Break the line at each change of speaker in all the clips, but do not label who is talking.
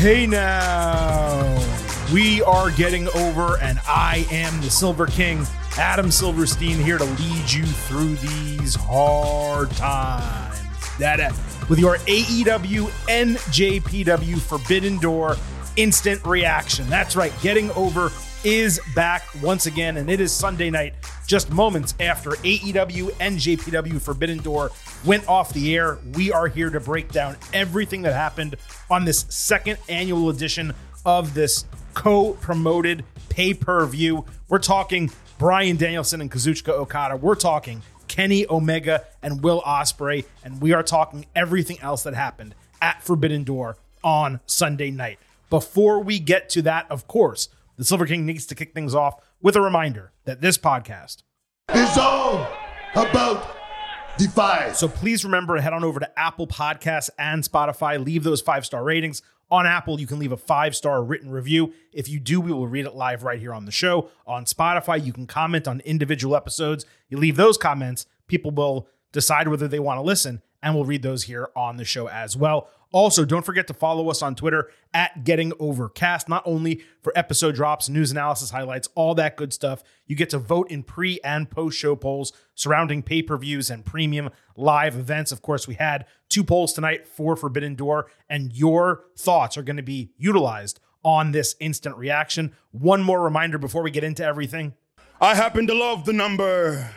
Hey now, we are getting over, and I am the Silver King, Adam Silverstein, here to lead you through these hard times. That uh, with your AEW NJPW Forbidden Door instant reaction. That's right, getting over is back once again, and it is Sunday night, just moments after AEW and JPW Forbidden Door went off the air. We are here to break down everything that happened on this second annual edition of this co promoted pay per view. We're talking Bryan Danielson and Kazuchika Okada. We're talking Kenny Omega and Will Ospreay, and we are talking everything else that happened at Forbidden Door on Sunday night. Before we get to that, of course, the Silver King needs to kick things off with a reminder that this podcast
is all about Defy.
So please remember to head on over to Apple Podcasts and Spotify. Leave those five star ratings. On Apple, you can leave a five star written review. If you do, we will read it live right here on the show. On Spotify, you can comment on individual episodes. You leave those comments, people will decide whether they want to listen, and we'll read those here on the show as well. Also, don't forget to follow us on Twitter at Getting Overcast, not only for episode drops, news analysis highlights, all that good stuff. You get to vote in pre and post show polls surrounding pay per views and premium live events. Of course, we had two polls tonight for Forbidden Door, and your thoughts are going to be utilized on this instant reaction. One more reminder before we get into everything.
I happen to love the number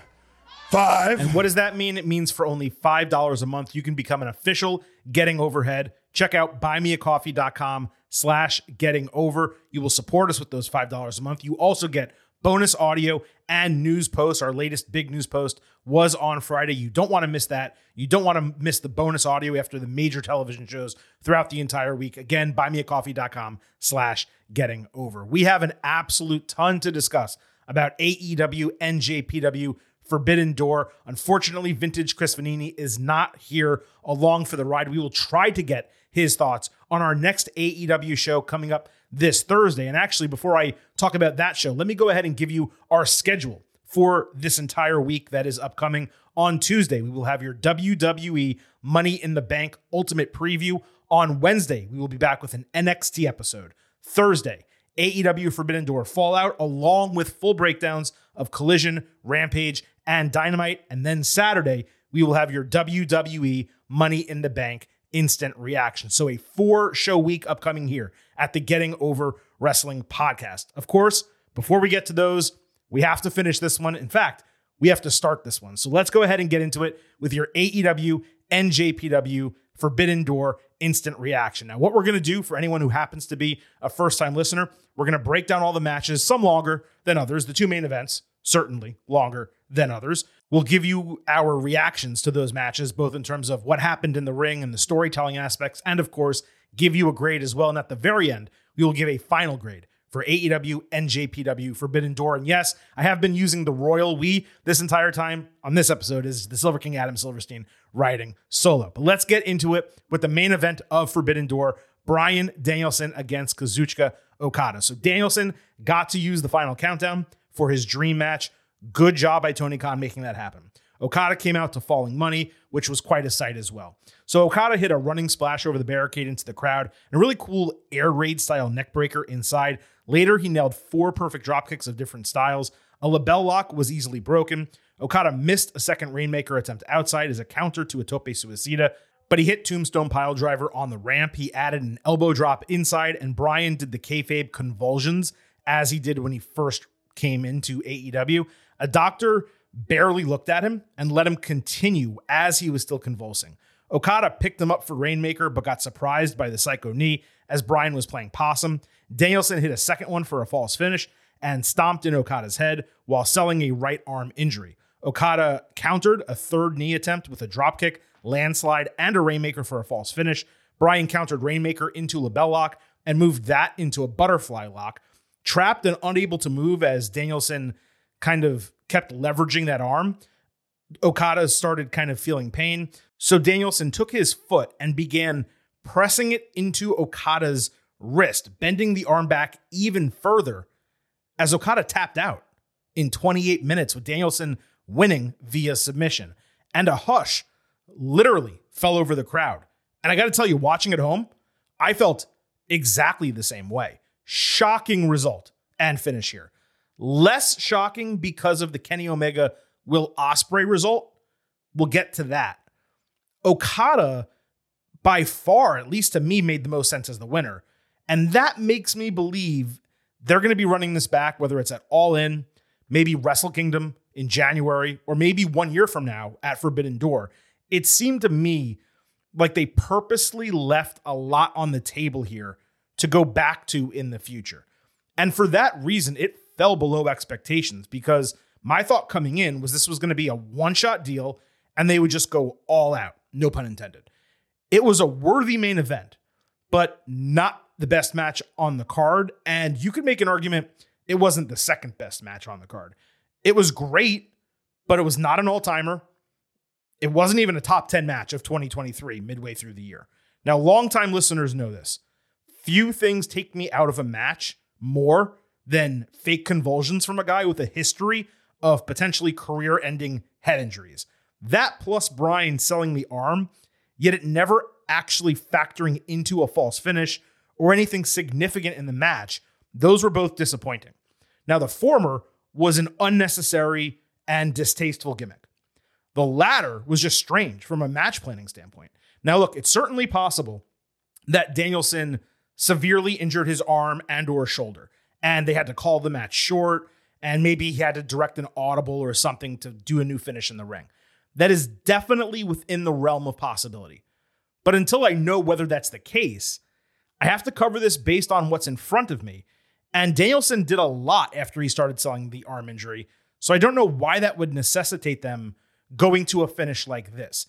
Five.
And what does that mean? It means for only $5 a month, you can become an official Getting Overhead. Check out buymeacoffee.com slash getting over. You will support us with those $5 a month. You also get bonus audio and news posts. Our latest big news post was on Friday. You don't want to miss that. You don't want to miss the bonus audio after the major television shows throughout the entire week. Again, buymeacoffee.com slash getting over. We have an absolute ton to discuss about AEW, NJPW, Forbidden Door. Unfortunately, vintage Chris Vannini is not here along for the ride. We will try to get his thoughts on our next AEW show coming up this Thursday. And actually, before I talk about that show, let me go ahead and give you our schedule for this entire week that is upcoming. On Tuesday, we will have your WWE Money in the Bank Ultimate Preview. On Wednesday, we will be back with an NXT episode. Thursday, AEW Forbidden Door Fallout, along with full breakdowns of Collision, Rampage, and Dynamite. And then Saturday, we will have your WWE Money in the Bank instant reaction. So a four show week upcoming here at the Getting Over Wrestling podcast. Of course, before we get to those, we have to finish this one. In fact, we have to start this one. So let's go ahead and get into it with your AEW NJPW Forbidden Door instant reaction. Now, what we're going to do for anyone who happens to be a first time listener, we're going to break down all the matches, some longer than others, the two main events, certainly longer than others. We'll give you our reactions to those matches, both in terms of what happened in the ring and the storytelling aspects, and of course, give you a grade as well. And at the very end, we will give a final grade for AEW NJPW Forbidden Door. And yes, I have been using the royal we this entire time. On this episode is the Silver King Adam Silverstein riding solo. But let's get into it with the main event of Forbidden Door. Bryan Danielson against Kazuchika Okada. So Danielson got to use the final countdown for his dream match Good job by Tony Khan making that happen. Okada came out to falling money, which was quite a sight as well. So Okada hit a running splash over the barricade into the crowd and a really cool air raid style neckbreaker inside. Later, he nailed four perfect drop kicks of different styles. A LeBell lock was easily broken. Okada missed a second Rainmaker attempt outside as a counter to a Tope Suicida, but he hit Tombstone Pile Driver on the ramp. He added an elbow drop inside, and Bryan did the kayfabe convulsions as he did when he first came into AEW. A doctor barely looked at him and let him continue as he was still convulsing. Okada picked him up for Rainmaker, but got surprised by the psycho knee as Bryan was playing possum. Danielson hit a second one for a false finish and stomped in Okada's head while selling a right arm injury. Okada countered a third knee attempt with a dropkick, landslide, and a Rainmaker for a false finish. Bryan countered Rainmaker into LeBell lock and moved that into a butterfly lock. Trapped and unable to move as Danielson kind of kept leveraging that arm, Okada started kind of feeling pain. So Danielson took his foot and began pressing it into Okada's wrist, bending the arm back even further as Okada tapped out in 28 minutes with Danielson winning via submission. And a hush literally fell over the crowd. And I got to tell you, watching at home, I felt exactly the same way. Shocking result and finish here. Less shocking because of the Kenny Omega Will Ospreay result. We'll get to that. Okada, by far, at least to me, made the most sense as the winner. And that makes me believe they're going to be running this back, whether it's at All In, maybe Wrestle Kingdom in January, or maybe one year from now at Forbidden Door. It seemed to me like they purposely left a lot on the table here to go back to in the future. And for that reason, it fell below expectations because my thought coming in was this was going to be a one shot deal and they would just go all out, no pun intended. It was a worthy main event, but not the best match on the card. And you could make an argument it wasn't the second best match on the card. It was great, but it was not an all timer. It wasn't even a top 10 match of 2023 midway through the year. Now, longtime listeners know this. Few things take me out of a match more than fake convulsions from a guy with a history of potentially career ending head injuries. That plus Bryan selling the arm, yet it never actually factoring into a false finish or anything significant in the match, those were both disappointing. Now, the former was an unnecessary and distasteful gimmick. The latter was just strange from a match planning standpoint. Now, look, it's certainly possible that Danielson severely injured his arm and or shoulder, and they had to call the match short, and maybe he had to direct an audible or something to do a new finish in the ring. That is definitely within the realm of possibility. But until I know whether that's the case, I have to cover this based on what's in front of me. And Danielson did a lot after he started selling the arm injury. So I don't know why that would necessitate them going to a finish like this.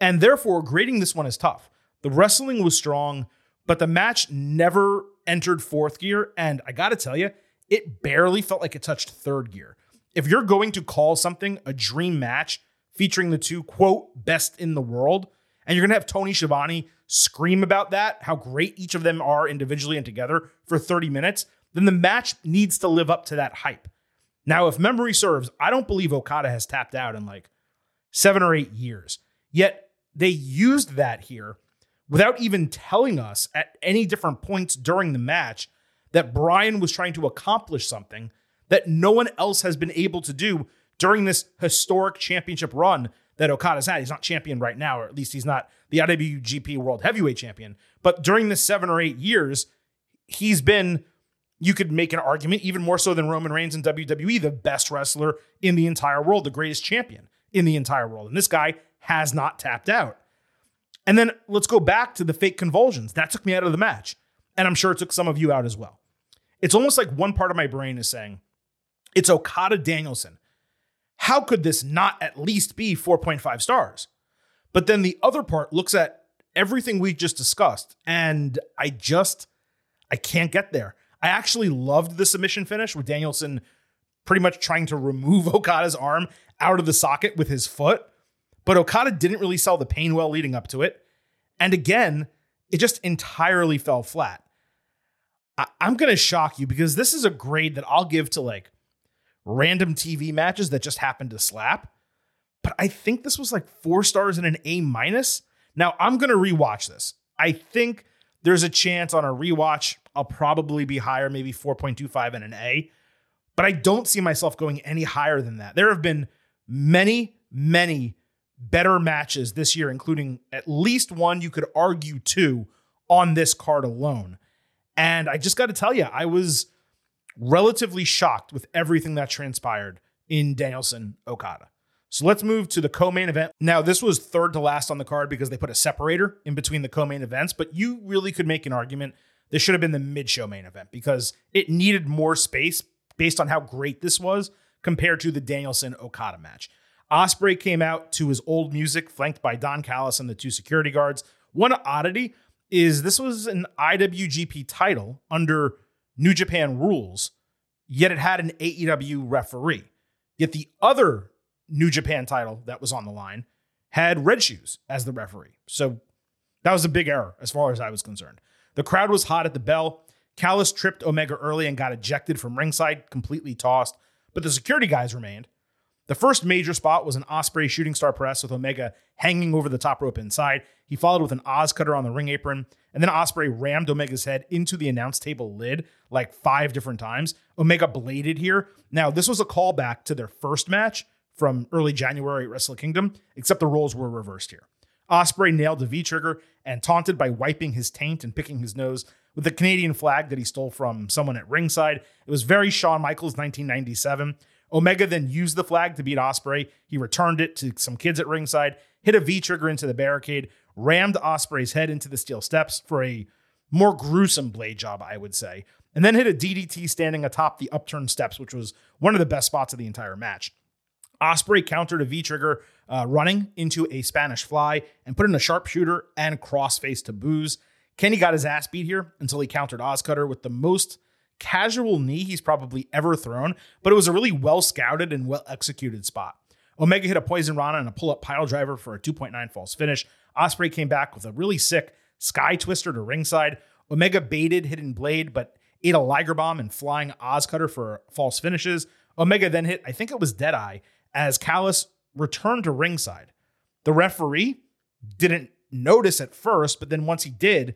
And therefore, grading this one is tough. The wrestling was strong, but the match never entered fourth gear. And I got to tell you, it barely felt like it touched third gear. If you're going to call something a dream match featuring the two, quote, best in the world, and you're to have Tony Schiavone scream about that, how great each of them are individually and together for 30 minutes, then the match needs to live up to that hype. Now, if memory serves, I don't believe Okada has tapped out in like seven or eight years. Yet they used that here without even telling us at any different points during the match that Bryan was trying to accomplish something that no one else has been able to do during this historic championship run that Okada's had. He's not champion right now, or at least he's not the IWGP World Heavyweight Champion. But during the seven or eight years, he's been, you could make an argument, even more so than Roman Reigns in WWE, the best wrestler in the entire world, the greatest champion in the entire world. And this guy has not tapped out. And then let's go back to the fake convulsions. That took me out of the match. And I'm sure it took some of you out as well. It's almost like one part of my brain is saying, it's Okada Danielson. How could this not at least be 4.5 stars? But then the other part looks at everything we just discussed, and I just, I can't get there. I actually loved the submission finish with Danielson pretty much trying to remove Okada's arm out of the socket with his foot. But Okada didn't really sell the pain well leading up to it. And again, it just entirely fell flat. I- am going to shock you because this is a grade that I'll give to like random TV matches that just happened to slap. But I think this was like four stars and an A minus. Now I'm going to rewatch this. I think there's a chance on a rewatch I'll probably be higher, maybe 4.25 and an A. But I don't see myself going any higher than that. There have been many, many better matches this year, including at least one, you could argue two on this card alone. And I just got to tell you, I was relatively shocked with everything that transpired in Danielson Okada. So let's move to the co-main event. Now, this was third to last on the card because they put a separator in between the co-main events, but you really could make an argument this should have been the mid-show main event because it needed more space based on how great this was compared to the Danielson Okada match. Ospreay came out to his old music, flanked by Don Callis and the two security guards. One oddity is this was an IWGP title under New Japan rules, yet it had an AEW referee. Yet the other New Japan title that was on the line had Red Shoes as the referee. So that was a big error as far as I was concerned. The crowd was hot at the bell. Callis tripped Omega early and got ejected from ringside, completely tossed, but the security guys remained. The first major spot was an Ospreay shooting star press with Omega hanging over the top rope inside. He followed with an OsCutter on the ring apron, and then Ospreay rammed Omega's head into the announce table lid like five different times. Omega bladed here. Now, this was a callback to their first match from early January at Wrestle Kingdom, except the roles were reversed here. Ospreay nailed the V trigger and taunted by wiping his taint and picking his nose with the Canadian flag that he stole from someone at ringside. It was very Shawn Michaels 1997. Omega then used the flag to beat Ospreay. He returned it to some kids at ringside, hit a V trigger into the barricade, rammed Ospreay's head into the steel steps for a more gruesome blade job, I would say, and then hit a DDT standing atop the upturned steps, which was one of the best spots of the entire match. Ospreay countered a V trigger uh, running into a Spanish fly and put in a sharpshooter and crossface to boos. Kenny got his ass beat here until he countered OsCutter with the most casual knee he's probably ever thrown, but it was a really well scouted and well executed spot. Omega hit a poison rana and a pull up pile driver for a 2.9 false finish. Ospreay came back with a really sick sky twister to ringside. Omega baited hidden blade, but ate a Liger bomb and flying OsCutter for false finishes. Omega then hit, I think it was Deadeye, as Callis returned to ringside. The referee didn't notice at first, but then once he did,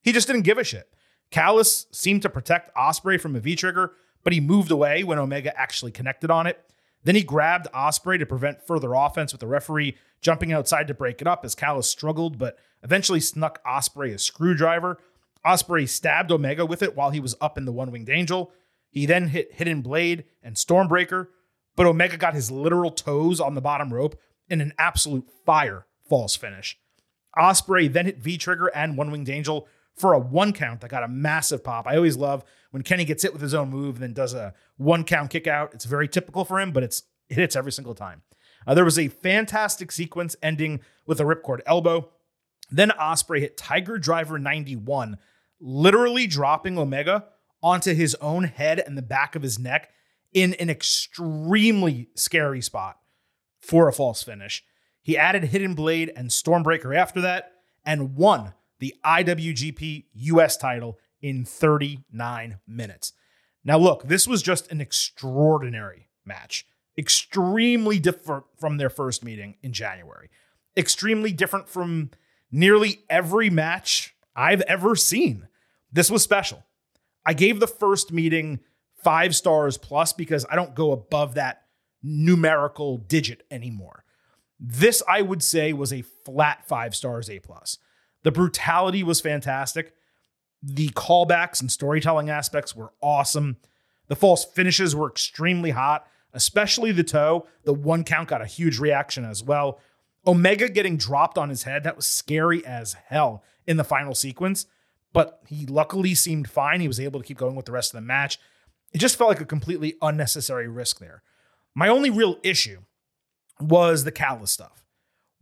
he just didn't give a shit. Callis seemed to protect Ospreay from a V trigger, but he moved away when Omega actually connected on it. Then he grabbed Ospreay to prevent further offense with the referee jumping outside to break it up as Callis struggled, but eventually snuck Ospreay a screwdriver. Ospreay stabbed Omega with it while he was up in the one winged angel. He then hit Hidden Blade and Stormbreaker, but Omega got his literal toes on the bottom rope in an absolute fire false finish. Ospreay then hit V Trigger and One Winged Angel for a one count that got a massive pop. I always love when Kenny gets hit with his own move and then does a one count kick out. It's very typical for him, but it's it hits every single time. Uh, there was a fantastic sequence ending with a ripcord elbow. Then Ospreay hit Tiger Driver 91, literally dropping Omega onto his own head and the back of his neck in an extremely scary spot for a false finish. He added Hidden Blade and Stormbreaker after that and won the IWGP US title in 39 minutes. Now, look, this was just an extraordinary match, extremely different from their first meeting in January, extremely different from nearly every match I've ever seen. This was special. I gave the first meeting five stars plus because I don't go above that numerical digit anymore. This, I would say, was a flat five stars A plus. The brutality was fantastic. The callbacks and storytelling aspects were awesome. The false finishes were extremely hot, especially the toe. The one count got a huge reaction as well. Omega getting dropped on his head, that was scary as hell in the final sequence, but he luckily seemed fine. He was able to keep going with the rest of the match. It just felt like a completely unnecessary risk there. My only real issue was the Callis stuff.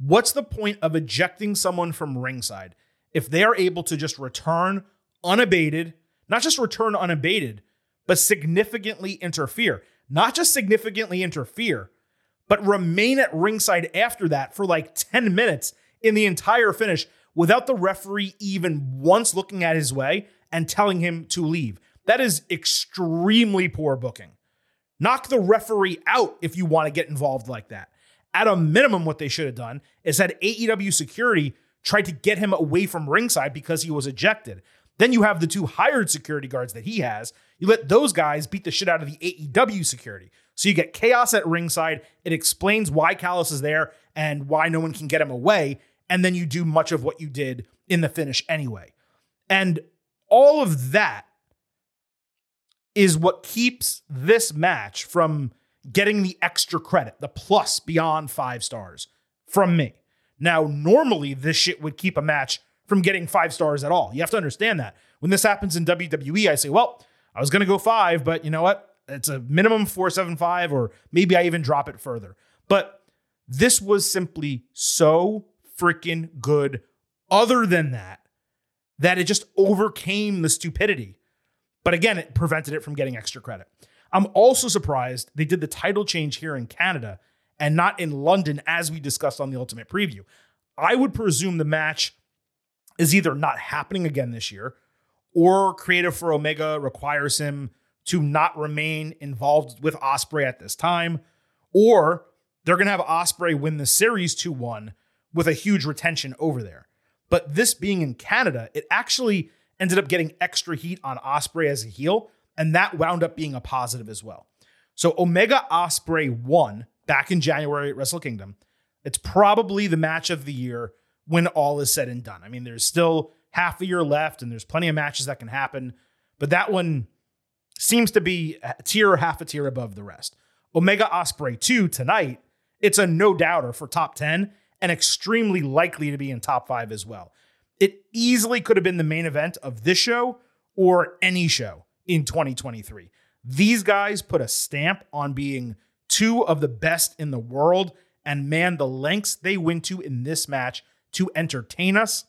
What's the point of ejecting someone from ringside if they are able to just return unabated, not just return unabated, but significantly interfere? Not just significantly interfere, but remain at ringside after that for like 10 minutes in the entire finish without the referee even once looking at his way and telling him to leave. That is extremely poor booking. Knock the referee out if you want to get involved like that. At a minimum, what they should have done is had AEW security tried to get him away from ringside because he was ejected. Then you have the two hired security guards that he has. You let those guys beat the shit out of the AEW security. So you get chaos at ringside. It explains why Callis is there and why no one can get him away. And then you do much of what you did in the finish anyway. And all of that is what keeps this match from getting the extra credit, the plus beyond five stars from me. Now, normally this shit would keep a match from getting five stars at all. You have to understand that. When this happens in WWE, I say, well, I was going to go five, but you know what? It's a minimum 475, or maybe I even drop it further. But this was simply so freaking good, other than that, that it just overcame the stupidity. But again, it prevented it from getting extra credit. I'm also surprised they did the title change here in Canada and not in London, as we discussed on the Ultimate Preview. I would presume the match is either not happening again this year or Creative for Omega requires him to not remain involved with Ospreay at this time, or they're going to have Ospreay win the series 2 1 with a huge retention over there. But this being in Canada, it actually ended up getting extra heat on Ospreay as a heel, and that wound up being a positive as well. So Omega Ospreay won back in January at Wrestle Kingdom. It's probably the match of the year when all is said and done. I mean, there's still half a year left, and there's plenty of matches that can happen, but that one seems to be a tier or half a tier above the rest. Omega Ospreay 2 tonight, it's a no doubter for top 10 and extremely likely to be in top 5 as well. It easily could have been the main event of this show or any show in 2023. These guys put a stamp on being two of the best in the world. And man, the lengths they went to in this match to entertain us,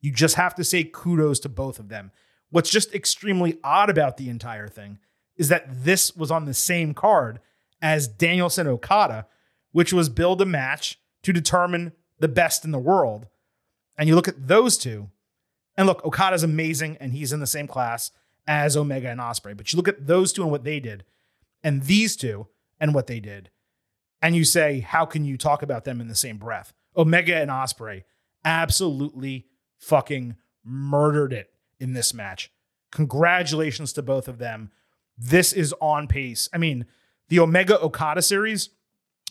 you just have to say kudos to both of them. What's just extremely odd about the entire thing is that this was on the same card as Danielson Okada, which was build a match to determine the best in the world. And you look at those two, and look, Okada's amazing and he's in the same class as Omega and Ospreay. But you look at those two and what they did, and these two and what they did, and you say, how can you talk about them in the same breath? Omega and Ospreay absolutely fucking murdered it in this match. Congratulations to both of them. This is on pace. I mean, the Omega Okada series,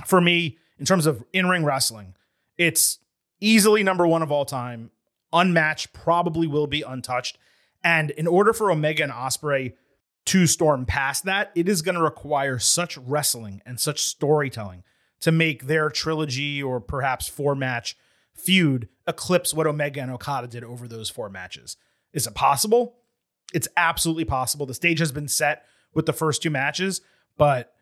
for me, in terms of in ring wrestling, it's easily number one of all time, unmatched, probably will be untouched. And in order for Omega and Ospreay to storm past that, it is going to require such wrestling and such storytelling to make their trilogy or perhaps four match feud eclipse what Omega and Okada did over those four matches. Is it possible? It's absolutely possible. The stage has been set with the first two matches, but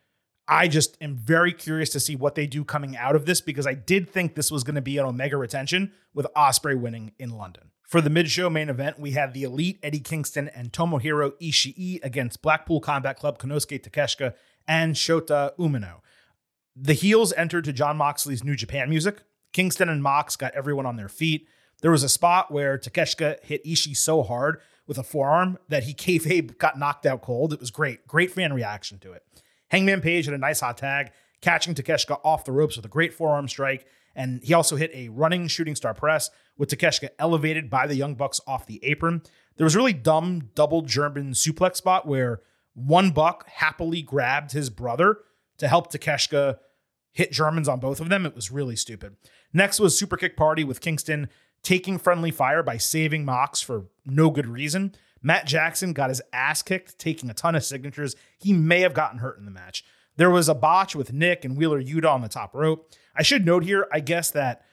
I just am very curious to see what they do coming out of this because I did think this was going to be an Omega retention with Ospreay winning in London. For the mid-show main event, we had the Elite Eddie Kingston and Tomohiro Ishii against Blackpool Combat Club Konosuke Takeshita and Shota Umino. The heels entered to John Moxley's New Japan music. Kingston and Mox got everyone on their feet. There was a spot where Takeshita hit Ishii so hard with a forearm that he kayfabe got knocked out cold. It was great. Great fan reaction to it. Hangman Page had a nice hot tag, catching Takeshita off the ropes with a great forearm strike. And he also hit a running shooting star press with Takeshita elevated by the Young Bucks off the apron. There was a really dumb double German suplex spot where one Buck happily grabbed his brother to help Takeshita hit Germans on both of them. It was really stupid. Next was Super Kick Party with Kingston taking friendly fire by saving Mox for no good reason. Matt Jackson got his ass kicked, taking a ton of signatures. He may have gotten hurt in the match. There was a botch with Nick and Wheeler Yuta on the top rope. I should note here, I guess, that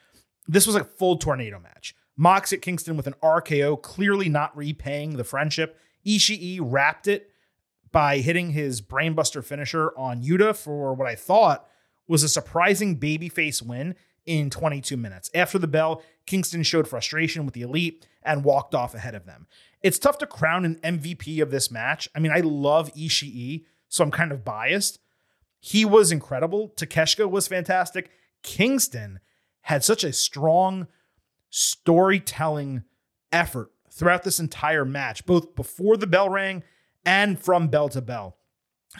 this was a full tornado match. Mox at Kingston with an RKO, clearly not repaying the friendship. Ishii wrapped it by hitting his brainbuster finisher on Yuta for what I thought was a surprising babyface win in 22 minutes. After the bell, Kingston showed frustration with the elite and walked off ahead of them. It's tough to crown an MVP of this match. I mean, I love Ishii, so I'm kind of biased. He was incredible. Takeshita was fantastic. Kingston had such a strong storytelling effort throughout this entire match, both before the bell rang and from bell to bell.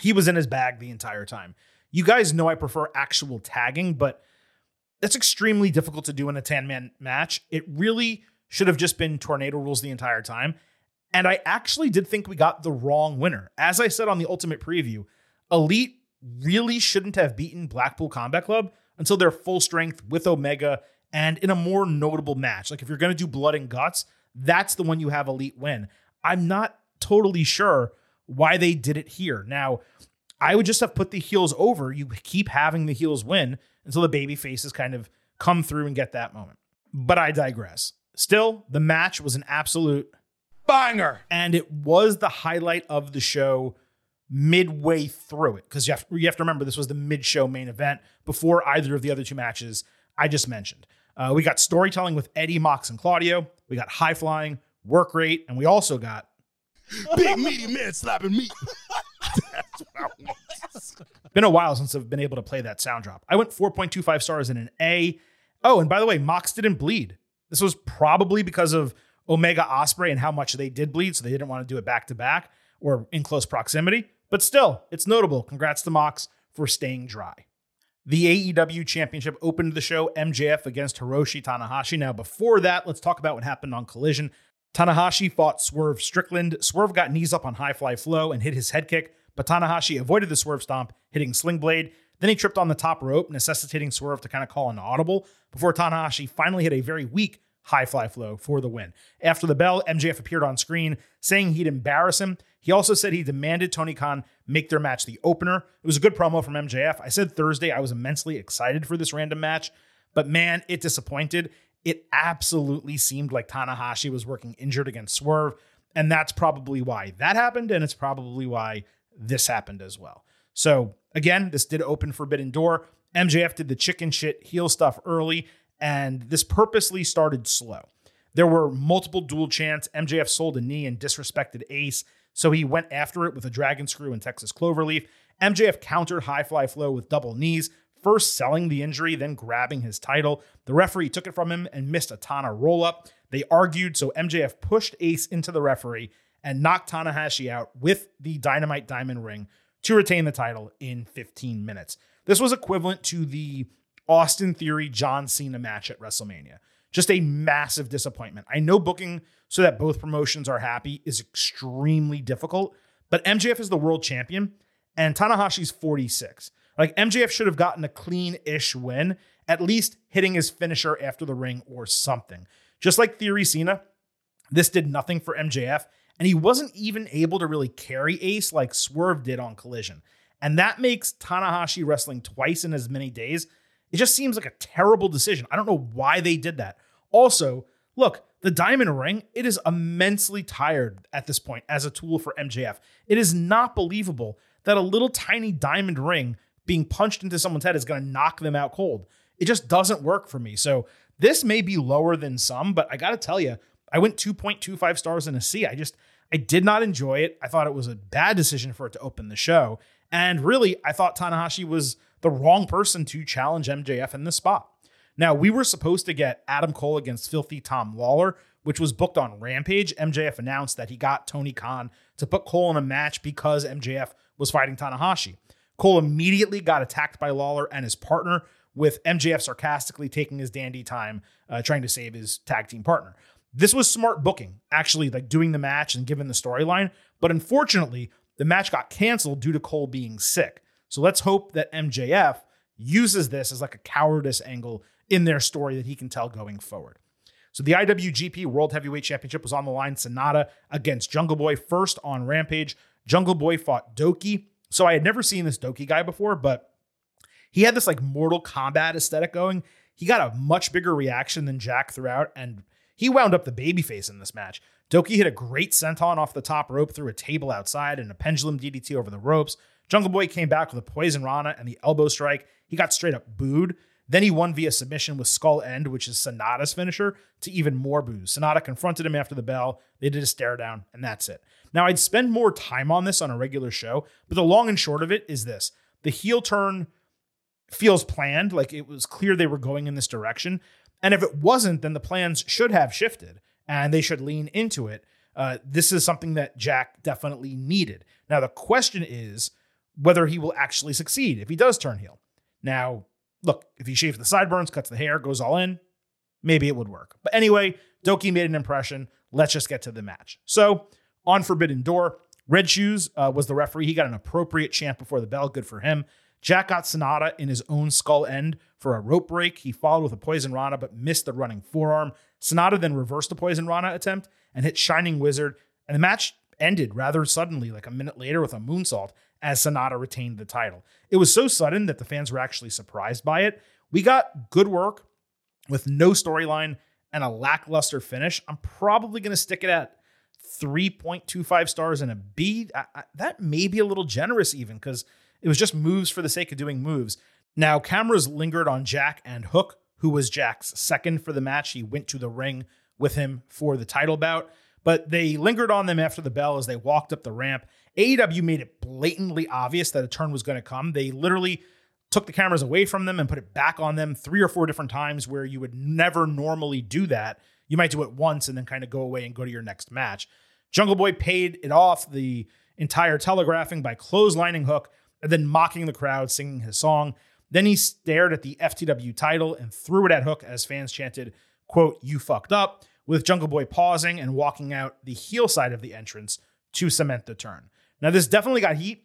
He was in his bag the entire time. You guys know I prefer actual tagging, but that's extremely difficult to do in a 10 man match. It really should have just been tornado rules the entire time. And I actually did think we got the wrong winner. As I said on the Ultimate Preview, Elite really shouldn't have beaten Blackpool Combat Club until they're full strength with Omega and in a more notable match. Like if you're going to do blood and guts, that's the one you have Elite win. I'm not totally sure why they did it here. Now, I would just have put the heels over. You keep having the heels win until the baby faces kind of come through and get that moment. But I digress. Still, the match was an absolute
banger.
And it was the highlight of the show midway through it because you have, you have to remember this was the mid show main event before either of the other two matches I just mentioned. Uh, we got storytelling with Eddie, Mox, and Claudio. We got high flying, work rate, and we also got
big meaty man slapping meat. That's what I
want. Been a while since I've been able to play that sound drop. I went 4.25 stars in an A. Oh, and by the way, Mox didn't bleed. This was probably because of Omega Osprey and how much they did bleed, so they didn't want to do it back to back or in close proximity. But still, it's notable. Congrats to Mox for staying dry. The AEW Championship opened the show MJF against Hiroshi Tanahashi. Now, before that, let's talk about what happened on Collision. Tanahashi fought Swerve Strickland. Swerve got knees up on high fly flow and hit his head kick, but Tanahashi avoided the swerve stomp, hitting Sling Blade. Then he tripped on the top rope, necessitating Swerve to kind of call an audible before Tanahashi finally hit a very weak high fly flow for the win. After the bell, MJF appeared on screen saying he'd embarrass him. He also said he demanded Tony Khan make their match the opener. It was a good promo from MJF. I said Thursday I was immensely excited for this random match, but man, it disappointed. It absolutely seemed like Tanahashi was working injured against Swerve, and that's probably why that happened, and it's probably why this happened as well. So again, this did open Forbidden Door. MJF did the chicken shit heel stuff early, and this purposely started slow. There were multiple dual chants. MJF sold a knee and disrespected Ace, so he went after it with a dragon screw and Texas Cloverleaf. MJF countered High Fly Flow with double knees, first selling the injury, then grabbing his title. The referee took it from him and missed a Tana roll up. They argued, so MJF pushed Ace into the referee and knocked Tanahashi out with the Dynamite Diamond Ring to retain the title in 15 minutes. This was equivalent to the Austin Theory John Cena match at WrestleMania. Just a massive disappointment. I know booking so that both promotions are happy is extremely difficult, but MJF is the world champion and Tanahashi's 46. Like MJF should have gotten a clean ish win, at least hitting his finisher after the ring or something. Just like Theory Cena, this did nothing for MJF, and he wasn't even able to really carry Ace like Swerve did on Collision. And that makes Tanahashi wrestling twice in as many days. It just seems like a terrible decision. I don't know why they did that. Also, look, the diamond ring, it is immensely tired at this point as a tool for MJF. It is not believable that a little tiny diamond ring being punched into someone's head is going to knock them out cold. It just doesn't work for me. So this may be lower than some, but I got to tell you, I went 2.25 stars in a C. I just, I did not enjoy it. I thought it was a bad decision for it to open the show. And really, I thought Tanahashi was the wrong person to challenge MJF in this spot. Now, we were supposed to get Adam Cole against Filthy Tom Lawlor, which was booked on Rampage. MJF announced that he got Tony Khan to put Cole in a match because MJF was fighting Tanahashi. Cole immediately got attacked by Lawlor and his partner, with MJF sarcastically taking his dandy time uh, trying to save his tag team partner. This was smart booking, actually, like doing the match and given the storyline. But unfortunately, the match got canceled due to Cole being sick. So let's hope that MJF uses this as like a cowardice angle in their story that he can tell going forward. So the IWGP World Heavyweight Championship was on the line. Sanada against Jungle Boy first on Rampage. Jungle Boy fought Doki. So I had never seen this Doki guy before, but he had this like Mortal Kombat aesthetic going. He got a much bigger reaction than Jack throughout, and he wound up the babyface in this match. Doki hit a great senton off the top rope through a table outside and a pendulum DDT over the ropes. Jungle Boy came back with a poison rana and the elbow strike. He got straight up booed. Then he won via submission with Skull End, which is Sanada's finisher, to even more boos. Sanada confronted him after the bell. They did a stare down, and that's it. Now, I'd spend more time on this on a regular show, but the long and short of it is this the heel turn feels planned, like it was clear they were going in this direction. And if it wasn't, then the plans should have shifted and they should lean into it. Uh, this is something that Jack definitely needed. Now, the question is whether he will actually succeed if he does turn heel. Now, look, if he shaves the sideburns, cuts the hair, goes all in, maybe it would work. But anyway, Doki made an impression. Let's just get to the match. So, on Forbidden Door, Red Shoes uh, was the referee. He got an appropriate chant before the bell. Good for him. Jack got Sanada in his own skull end for a rope break. He followed with a poison rana, but missed the running forearm. Sanada then reversed the poison rana attempt and hit Shining Wizard. And the match ended rather suddenly, like a minute later, with a moonsault as Sanada retained the title. It was so sudden that the fans were actually surprised by it. We got good work with no storyline and a lackluster finish. I'm probably going to stick it at 3.25 stars and a B. I, I, that may be a little generous, even because it was just moves for the sake of doing moves. Now, cameras lingered on Jack and Hook, who was Jack's second for the match. He went to the ring with him for the title bout, but they lingered on them after the bell as they walked up the ramp. AEW made it blatantly obvious that a turn was going to come. They literally took the cameras away from them and put it back on them three or four different times where you would never normally do that. You might do it once and then kind of go away and go to your next match. Jungle Boy paid it off the entire telegraphing by clotheslining Hook and then mocking the crowd, singing his song. Then he stared at the FTW title and threw it at Hook as fans chanted, quote, you fucked up, with Jungle Boy pausing and walking out the heel side of the entrance to cement the turn. Now, this definitely got heat,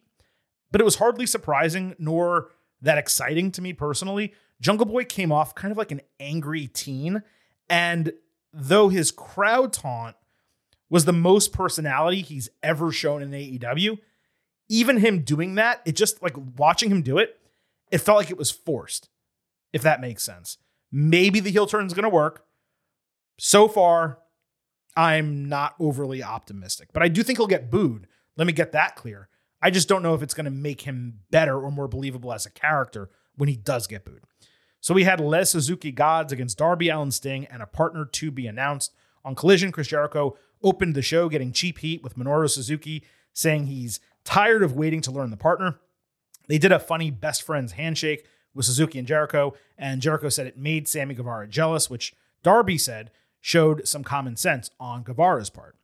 but it was hardly surprising nor that exciting to me personally. Jungle Boy came off kind of like an angry teen. And though his crowd taunt was the most personality he's ever shown in AEW, even him doing that, it just like watching him do it, it felt like it was forced, if that makes sense. Maybe the heel turn is going to work. So far, I'm not overly optimistic, but I do think he'll get booed. Let me get that clear. I just don't know if it's going to make him better or more believable as a character when he does get booed. So we had Les Suzuki Gods against Darby Allin Sting and a partner to be announced. On Collision, Chris Jericho opened the show getting cheap heat with Minoru Suzuki saying he's tired of waiting to learn the partner. They did a funny best friends handshake with Suzuki and Jericho, and Jericho said it made Sammy Guevara jealous, which Darby said showed some common sense on Guevara's part.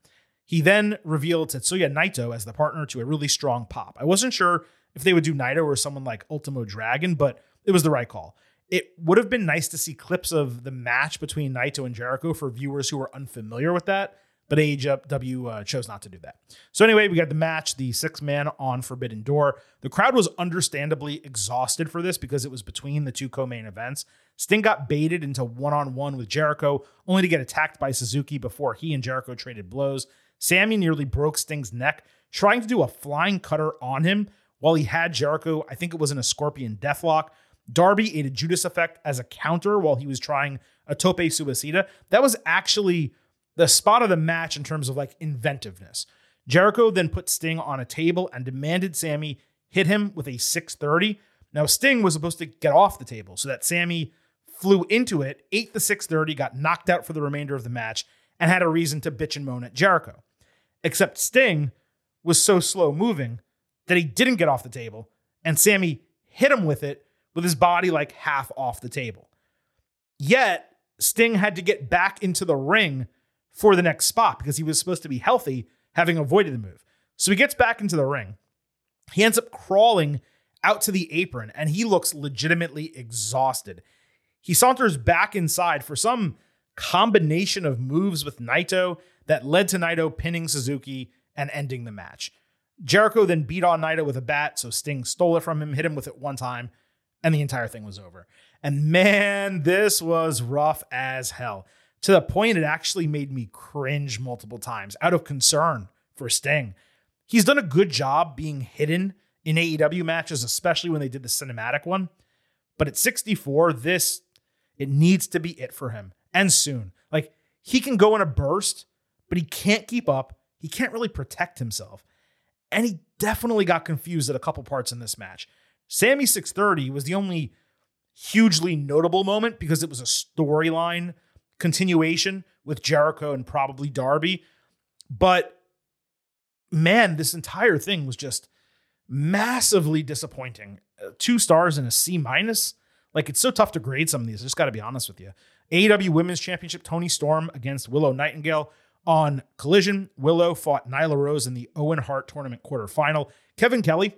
He then revealed Tetsuya Naito as the partner to a really strong pop. I wasn't sure if they would do Naito or someone like Ultimo Dragon, but it was the right call. It would have been nice to see clips of the match between Naito and Jericho for viewers who are unfamiliar with that, but AEW uh, chose not to do that. So anyway, we got the match, the six man on Forbidden Door. The crowd was understandably exhausted for this because it was between the two co-main events. Sting got baited into one on one with Jericho, only to get attacked by Suzuki before he and Jericho traded blows. Sammy nearly broke Sting's neck trying to do a flying cutter on him while he had Jericho. I think it was in a Scorpion Deathlock. Darby ate a Judas effect as a counter while he was trying a tope suicida. That was actually the spot of the match in terms of like inventiveness. Jericho then put Sting on a table and demanded Sammy hit him with a 630. Now Sting was supposed to get off the table so that Sammy flew into it, ate the 630, got knocked out for the remainder of the match, and had a reason to bitch and moan at Jericho. Except Sting was so slow moving that he didn't get off the table, and Sammy hit him with it with his body like half off the table. Yet, Sting had to get back into the ring for the next spot because he was supposed to be healthy, having avoided the move. So he gets back into the ring. He ends up crawling out to the apron and he looks legitimately exhausted. He saunters back inside for some combination of moves with Naito that led to Naito pinning Suzuki and ending the match. Jericho then beat on Naito with a bat, so Sting stole it from him, hit him with it one time, and the entire thing was over. And man, this was rough as hell. To the point it actually made me cringe multiple times out of concern for Sting. He's done a good job being hidden in AEW matches, especially when they did the cinematic one. But at 64, this it needs to be it for him and soon. Like he can go in a burst, but he can't keep up. He can't really protect himself. And he definitely got confused at a couple parts in this match. Sammy 630 was the only hugely notable moment because it was a storyline continuation with Jericho and probably Darby. But man, this entire thing was just massively disappointing. Uh, two stars and a C minus. Like it's so tough to grade some of these. I just got to be honest with you. AEW Women's Championship Toni Storm against Willow Nightingale on Collision. Willow fought Nyla Rose in the Owen Hart Tournament quarterfinal. Kevin Kelly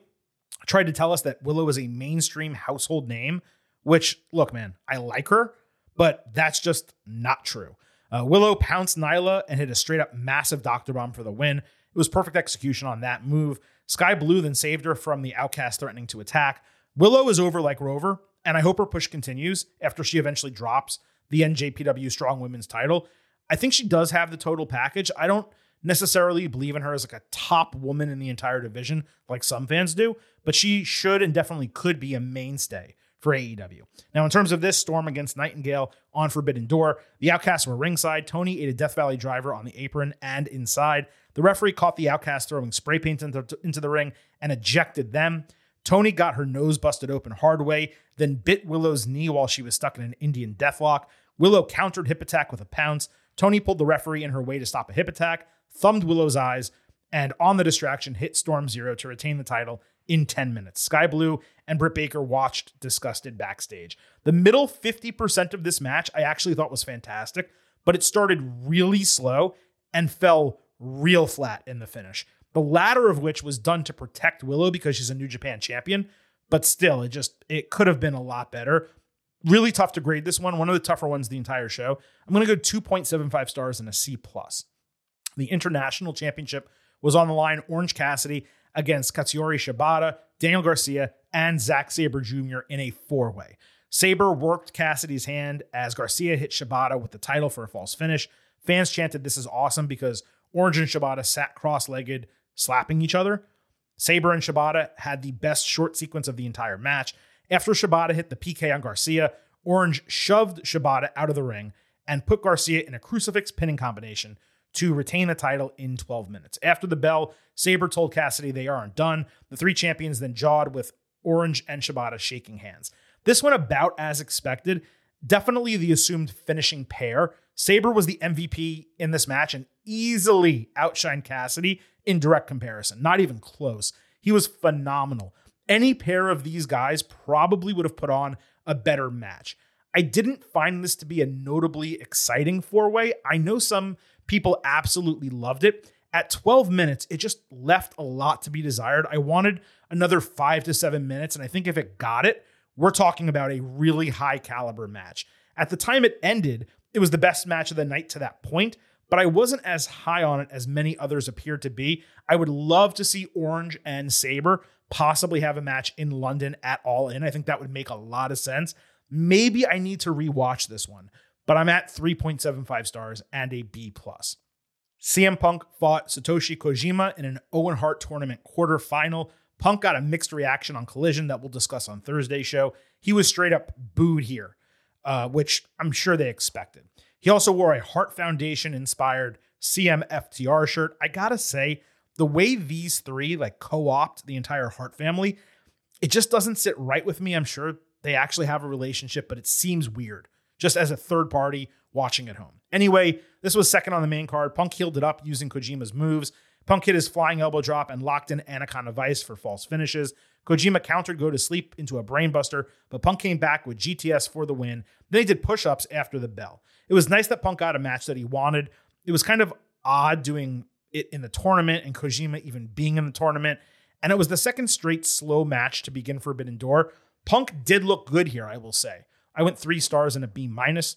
tried to tell us that Willow is a mainstream household name, which, look, man, I like her, but that's just not true. Uh, Willow pounced Nyla and hit a straight up massive Doctor Bomb for the win. It was perfect execution on that move. Skye Blue then saved her from the outcast threatening to attack. Willow is over like Rover, and I hope her push continues after she eventually drops the NJPW Strong Women's title. I think she does have the total package. I don't necessarily believe in her as like a top woman in the entire division like some fans do, but she should and definitely could be a mainstay for AEW. Now, in terms of this storm against Nightingale on Forbidden Door, the Outcasts were ringside. Toni ate a Death Valley driver on the apron and inside. The referee caught the Outcast throwing spray paint into, into the ring and ejected them. Toni got her nose busted open hard way, then bit Willow's knee while she was stuck in an Indian deathlock. Willow countered hip attack with a pounce. Toni pulled the referee in her way to stop a hip attack, thumbed Willow's eyes, and on the distraction hit Storm Zero to retain the title in 10 minutes. Skye Blue and Britt Baker watched disgusted backstage. The middle 50% of this match I actually thought was fantastic, but it started really slow and fell real flat in the finish. The latter of which was done to protect Willow because she's a New Japan champion, but still, it just it could have been a lot better. Really tough to grade this one. One of the tougher ones the entire show. I'm going to go 2.75 stars and a C plus. The international championship was on the line. Orange Cassidy against Katsuyori Shibata, Daniel Garcia, and Zack Sabre Jr. in a four way. Sabre worked Cassidy's hand as Garcia hit Shibata with the title for a false finish. Fans chanted, This is awesome because Orange and Shibata sat cross legged, slapping each other. Sabre and Shibata had the best short sequence of the entire match. After Shibata hit the PK on Garcia, Orange shoved Shibata out of the ring and put Garcia in a crucifix pinning combination to retain the title in 12 minutes. After the bell, Sabre told Cassidy they aren't done. The three champions then jawed with Orange and Shibata shaking hands. This went about as expected. Definitely the assumed finishing pair. Sabre was the MVP in this match and easily outshine Cassidy in direct comparison. Not even close. He was phenomenal. Any pair of these guys probably would have put on a better match. I didn't find this to be a notably exciting four way. I know some people absolutely loved it. At 12 minutes, it just left a lot to be desired. I wanted another five to seven minutes, and I think if it got it, we're talking about a really high caliber match. At the time it ended, it was the best match of the night to that point, but I wasn't as high on it as many others appeared to be. I would love to see Orange and Sabre possibly have a match in London at All In. I think that would make a lot of sense. Maybe I need to rewatch this one, but I'm at 3.75 stars and a B plus. CM Punk fought Satoshi Kojima in an Owen Hart tournament quarterfinal. Punk got a mixed reaction on Collision that we'll discuss on Thursday's show. He was straight up booed here, uh, which I'm sure they expected. He also wore a Hart Foundation inspired CMFTR shirt. I gotta say, the way these three like co-opt the entire Hart family, it just doesn't sit right with me. I'm sure they actually have a relationship, but it seems weird just as a third party watching at home. Anyway, this was second on the main card. Punk heeled it up using Kojima's moves. Punk hit his flying elbow drop and locked in Anaconda Vise for false finishes. Kojima countered Go to Sleep into a brainbuster, but Punk came back with GTS for the win. Then he did push ups after the bell. It was nice that Punk got a match that he wanted. It was kind of odd doing it in the tournament and Kojima even being in the tournament. And it was the second straight slow match to begin Forbidden Door. Punk did look good here, I will say. I went three stars and a B minus.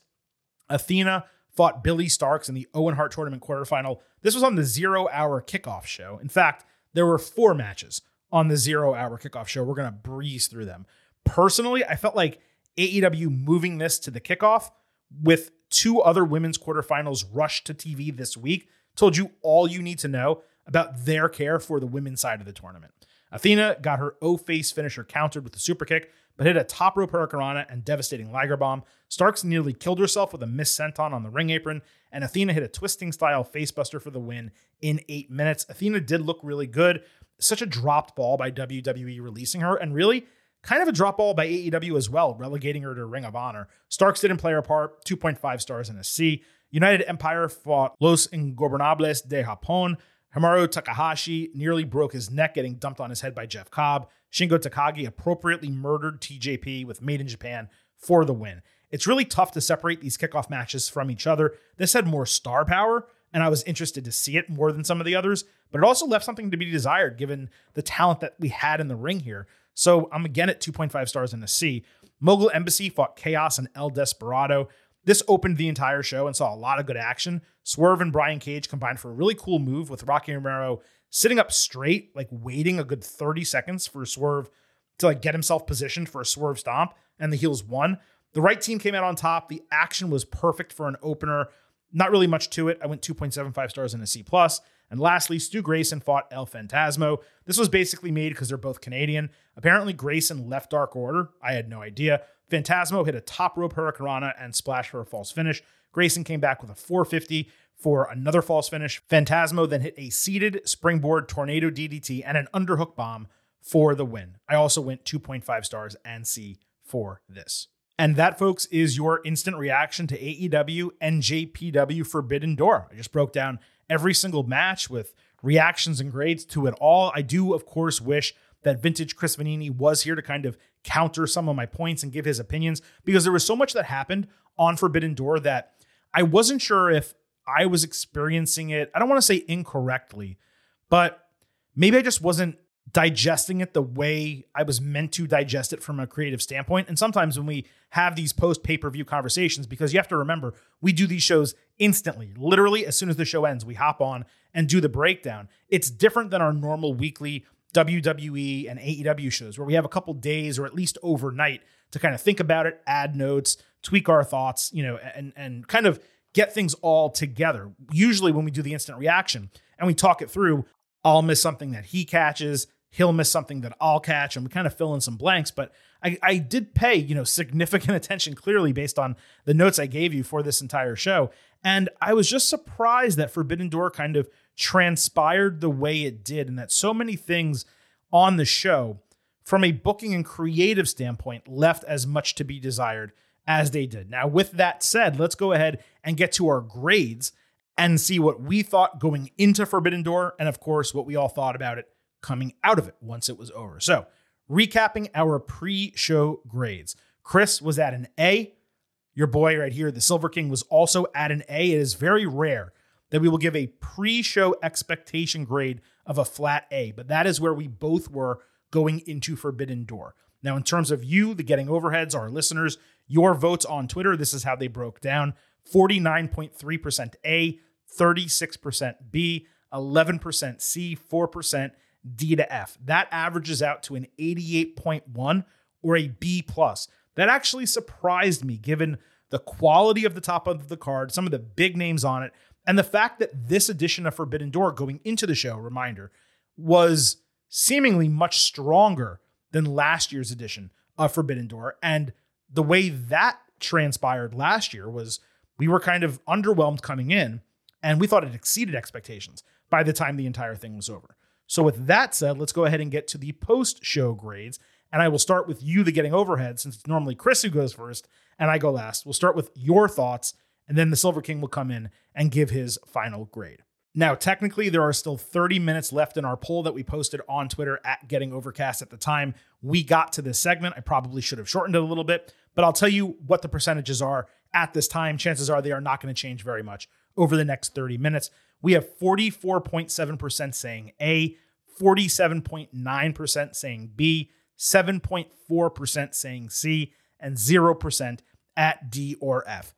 Athena fought Billie Starkz in the Owen Hart tournament quarterfinal. This was on the zero hour kickoff show. In fact, there were four matches on the zero hour kickoff show. We're going to breeze through them. Personally, I felt like AEW moving this to the kickoff with two other women's quarterfinals rushed to TV this week told you all you need to know about their care for the women's side of the tournament. Athena got her O face finisher countered with a super kick, but hit a top rope hurricanrana and devastating Liger bomb. Starkz nearly killed herself with a miss senton on the ring apron, and Athena hit a twisting style facebuster for the win in eight minutes. Athena did look really good. Such a dropped ball by WWE releasing her, and really kind of a drop ball by AEW as well, relegating her to Ring of Honor. Starkz didn't play her part, 2.5 stars in a C. United Empire fought Los Ingobernables de Japón. Hiromu Takahashi nearly broke his neck getting dumped on his head by Jeff Cobb. Shingo Takagi appropriately murdered TJP with Made in Japan for the win. It's really tough to separate these kickoff matches from each other. This had more star power, and I was interested to see it more than some of the others, but it also left something to be desired given the talent that we had in the ring here. So I'm again at 2.5 stars in a C. Mogul Embassy fought Chaos and El Desperado. This opened the entire show and saw a lot of good action. Swerve and Brian Cage combined for a really cool move with Rocky Romero sitting up straight, like waiting a good 30 seconds for Swerve to like get himself positioned for a Swerve stomp, and the heels won. The right team came out on top. The action was perfect for an opener. Not really much to it. I went 2.75 stars and a C plus. And lastly, Stu Grayson fought El Phantasmo. This was basically made because they're both Canadian. Apparently, Grayson left Dark Order. I had no idea. Phantasmo hit a top rope hurricanrana and splash for a false finish. Grayson came back with a 450 for another false finish. Phantasmo then hit a seated springboard tornado DDT and an underhook bomb for the win. I also went 2.5 stars and C for this. And that, folks, is your instant reaction to AEW and NJPW Forbidden Door. I just broke down every single match with reactions and grades to it all. I do, of course, wish that vintage Chris Vannini was here to kind of counter some of my points and give his opinions because there was so much that happened on Forbidden Door that I wasn't sure if I was experiencing it. I don't want to say incorrectly, but maybe I just wasn't digesting it the way I was meant to digest it from a creative standpoint. And sometimes when we have these post pay per view conversations, because you have to remember, we do these shows instantly. Literally, as soon as the show ends, we hop on and do the breakdown. It's different than our normal weekly WWE and AEW shows where we have a couple days or at least overnight to kind of think about it, add notes, tweak our thoughts, you know, and and kind of get things all together. Usually when we do the instant reaction and we talk it through, I'll miss something that he catches, he'll miss something that I'll catch, and we kind of fill in some blanks. But I, I did pay, you know, significant attention clearly based on the notes I gave you for this entire show. And I was just surprised that Forbidden Door kind of transpired the way it did, and that so many things on the show, from a booking and creative standpoint, left as much to be desired as they did. Now, with that said, let's go ahead and get to our grades and see what we thought going into Forbidden Door, and of course, what we all thought about it coming out of it once it was over. So, recapping our pre show grades Chris was at an A. Your boy right here, the Silver King, was also at an A. It is very rare that we will give a pre show expectation grade of a flat A, but that is where we both were going into Forbidden Door. Now, in terms of you, the Getting Overheads, our listeners, your votes on Twitter, this is how they broke down 49.3% A, 36% B, 11% C, 4% D to F. That averages out to an 88.1 or a B plus. That actually surprised me given the quality of the top of the card, some of the big names on it, and the fact that this edition of Forbidden Door going into the show, reminder, was seemingly much stronger than last year's edition of Forbidden Door. And the way that transpired last year was we were kind of underwhelmed coming in, and we thought it exceeded expectations by the time the entire thing was over. So, with that said, let's go ahead and get to the post show grades. And I will start with you, the getting overhead, since it's normally Chris who goes first and I go last. We'll start with your thoughts, and then the Silver King will come in and give his final grade. Now, technically, there are still 30 minutes left in our poll that we posted on Twitter at Getting Overcast at the time we got to this segment. I probably should have shortened it a little bit, but I'll tell you what the percentages are at this time. Chances are they are not going to change very much over the next 30 minutes. We have 44.7% saying A, 47.9% saying B, 7.4% saying C, and 0% at D or F.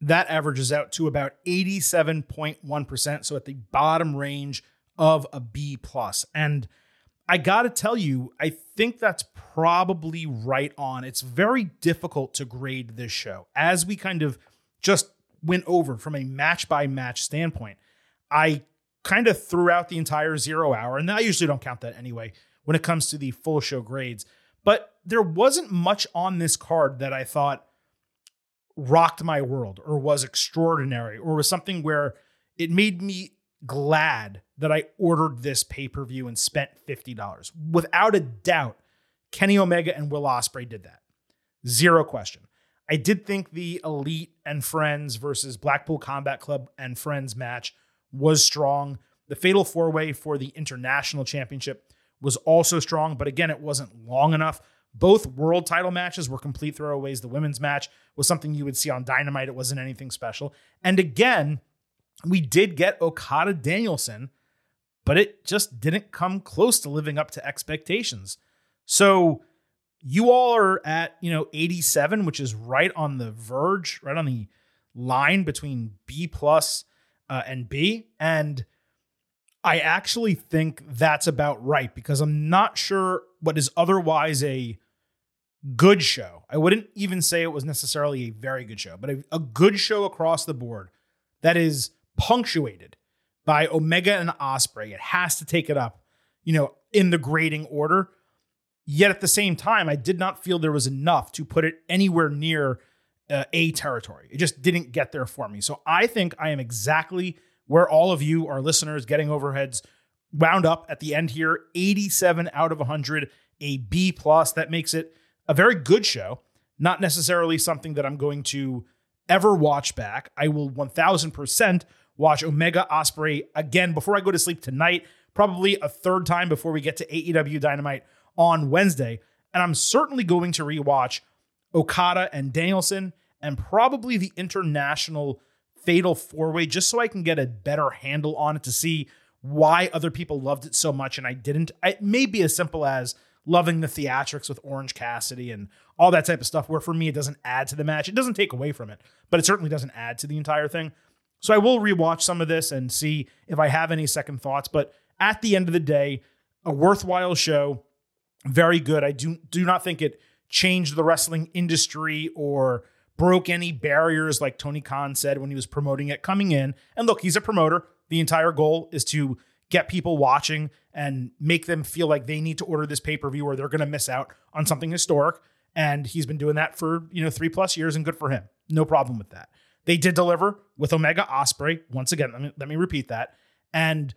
That averages out to about 87.1%, so at the bottom range of a B plus. And I got to tell you, I think that's probably right on. It's very difficult to grade this show. As we kind of just went over from a match by match standpoint, I kind of threw out the entire zero hour, and I usually don't count that anyway when it comes to the full show grades. But there wasn't much on this card that I thought rocked my world or was extraordinary or was something where it made me glad that I ordered this pay per view and spent $50. Without a doubt, Kenny Omega and Will Ospreay did that. Zero question. I did think the Elite and Friends versus Blackpool Combat Club and Friends match was strong. The Fatal Four Way for the International Championship was also strong, but again, it wasn't long enough. Both world title matches were complete throwaways. The women's match was something you would see on Dynamite. It wasn't anything special. And again, we did get Okada Danielson, but it just didn't come close to living up to expectations. So you all are at, you know, 87, which is right on the verge, right on the line between B plus uh, and B. And I actually think that's about right because I'm not sure what is otherwise a good show. I wouldn't even say it was necessarily a very good show, but a, a good show across the board that is punctuated by Omega and Ospreay. It has to take it up, you know, in the grading order. Yet at the same time, I did not feel there was enough to put it anywhere near uh, A territory. It just didn't get there for me. So I think I am exactly where all of you, our listeners, getting overheads, wound up at the end here. 87 out of 100, a B plus. That makes it a very good show. Not necessarily something that I'm going to ever watch back. I will 1000% watch Omega Ospreay again before I go to sleep tonight, probably a third time before we get to AEW Dynamite on Wednesday. And I'm certainly going to rewatch Okada and Danielson and probably the international fatal four way just so I can get a better handle on it to see why other people loved it so much and I didn't. It may be as simple as loving the theatrics with Orange Cassidy and all that type of stuff, where for me, it doesn't add to the match. It doesn't take away from it, but it certainly doesn't add to the entire thing. So I will rewatch some of this and see if I have any second thoughts. But at the end of the day, a worthwhile show, very good. I do do not think it changed the wrestling industry or broke any barriers like Tony Khan said when he was promoting it coming in. And look, he's a promoter. The entire goal is to get people watching and make them feel like they need to order this pay-per-view or they're going to miss out on something historic. And he's been doing that for, you know, 3 plus years and good for him. No problem with that. They did deliver with Omega Ospreay. Once again, let me, let me repeat that. And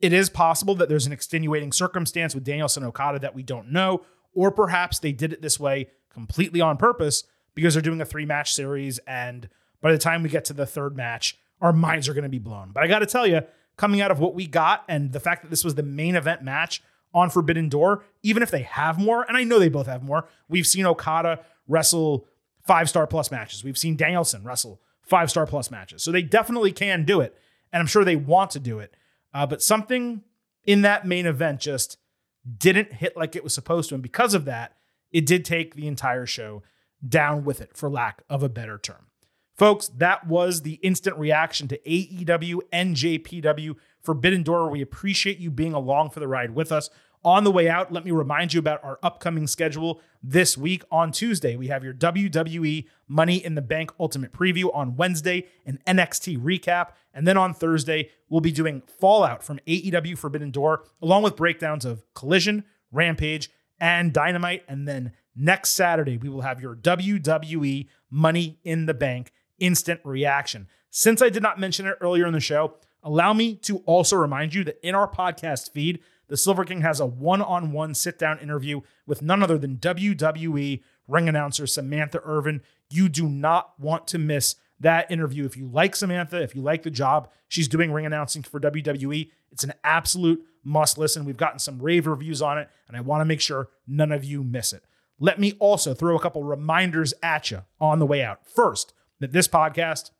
it is possible that there's an extenuating circumstance with Danielson Okada that we don't know, or perhaps they did it this way completely on purpose because they're doing a three match series. And by the time we get to the third match, our minds are going to be blown. But I got to tell you, coming out of what we got and the fact that this was the main event match on Forbidden Door, even if they have more, and I know they both have more, we've seen Okada wrestle five star plus matches. We've seen Danielson wrestle five star plus matches. So they definitely can do it. And I'm sure they want to do it. Uh, but something in that main event just didn't hit like it was supposed to. And because of that, it did take the entire show down with it, for lack of a better term. Folks, that was the instant reaction to AEW NJPW Forbidden Door. We appreciate you being along for the ride with us. On the way out, let me remind you about our upcoming schedule this week. On Tuesday, we have your WWE Money in the Bank Ultimate Preview. On Wednesday, an NXT recap. And then on Thursday, we'll be doing Fallout from AEW Forbidden Door, along with breakdowns of Collision, Rampage, and Dynamite. And then next Saturday, we will have your WWE Money in the Bank instant reaction. Since I did not mention it earlier in the show, allow me to also remind you that in our podcast feed, the Silver King has a one on one sit down interview with none other than WWE ring announcer Samantha Irvin. You do not want to miss that interview. If you like Samantha, if you like the job she's doing ring announcing for WWE, it's an absolute must listen. We've gotten some rave reviews on it, and I want to make sure none of you miss it. Let me also throw a couple reminders at you on the way out. First, that this podcast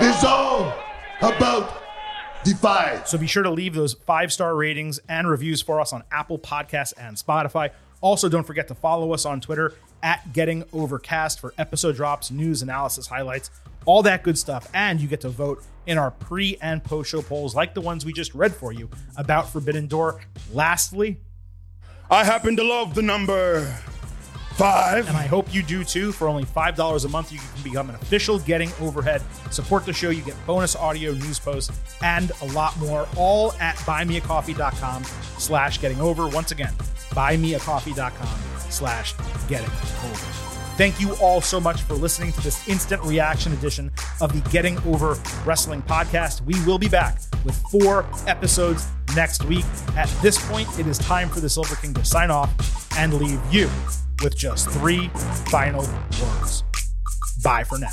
is all about Defy.
So be sure to leave those five star ratings and reviews for us on Apple Podcasts and Spotify. Also, don't forget to follow us on Twitter at Getting Overcast for episode drops, news, analysis, highlights, all that good stuff. And you get to vote in our pre and post show polls like the ones we just read for you about Forbidden Door. Lastly,
I happen to love the number Five.
And I hope you do too. For only $5 a month, you can become an official Getting Overhead. Support the show. You get bonus audio, news posts, and a lot more, all at buymeacoffee.com slash getting over. Once again, buymeacoffee.com slash getting over. Thank you all so much for listening to this instant reaction edition of the Getting Over Wrestling podcast. We will be back with four episodes next week. At this point, it is time for the Silver King to sign off and leave you with just three final words. Bye for now.